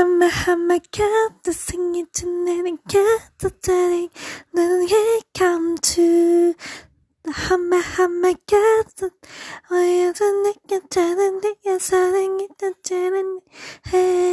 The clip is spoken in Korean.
한마 한마 곁에 생일 주내는 곁에 짜리 너는 come to 한마 한마 곁에 어여도 내게 짜는 내가 사랑했던 짜는 해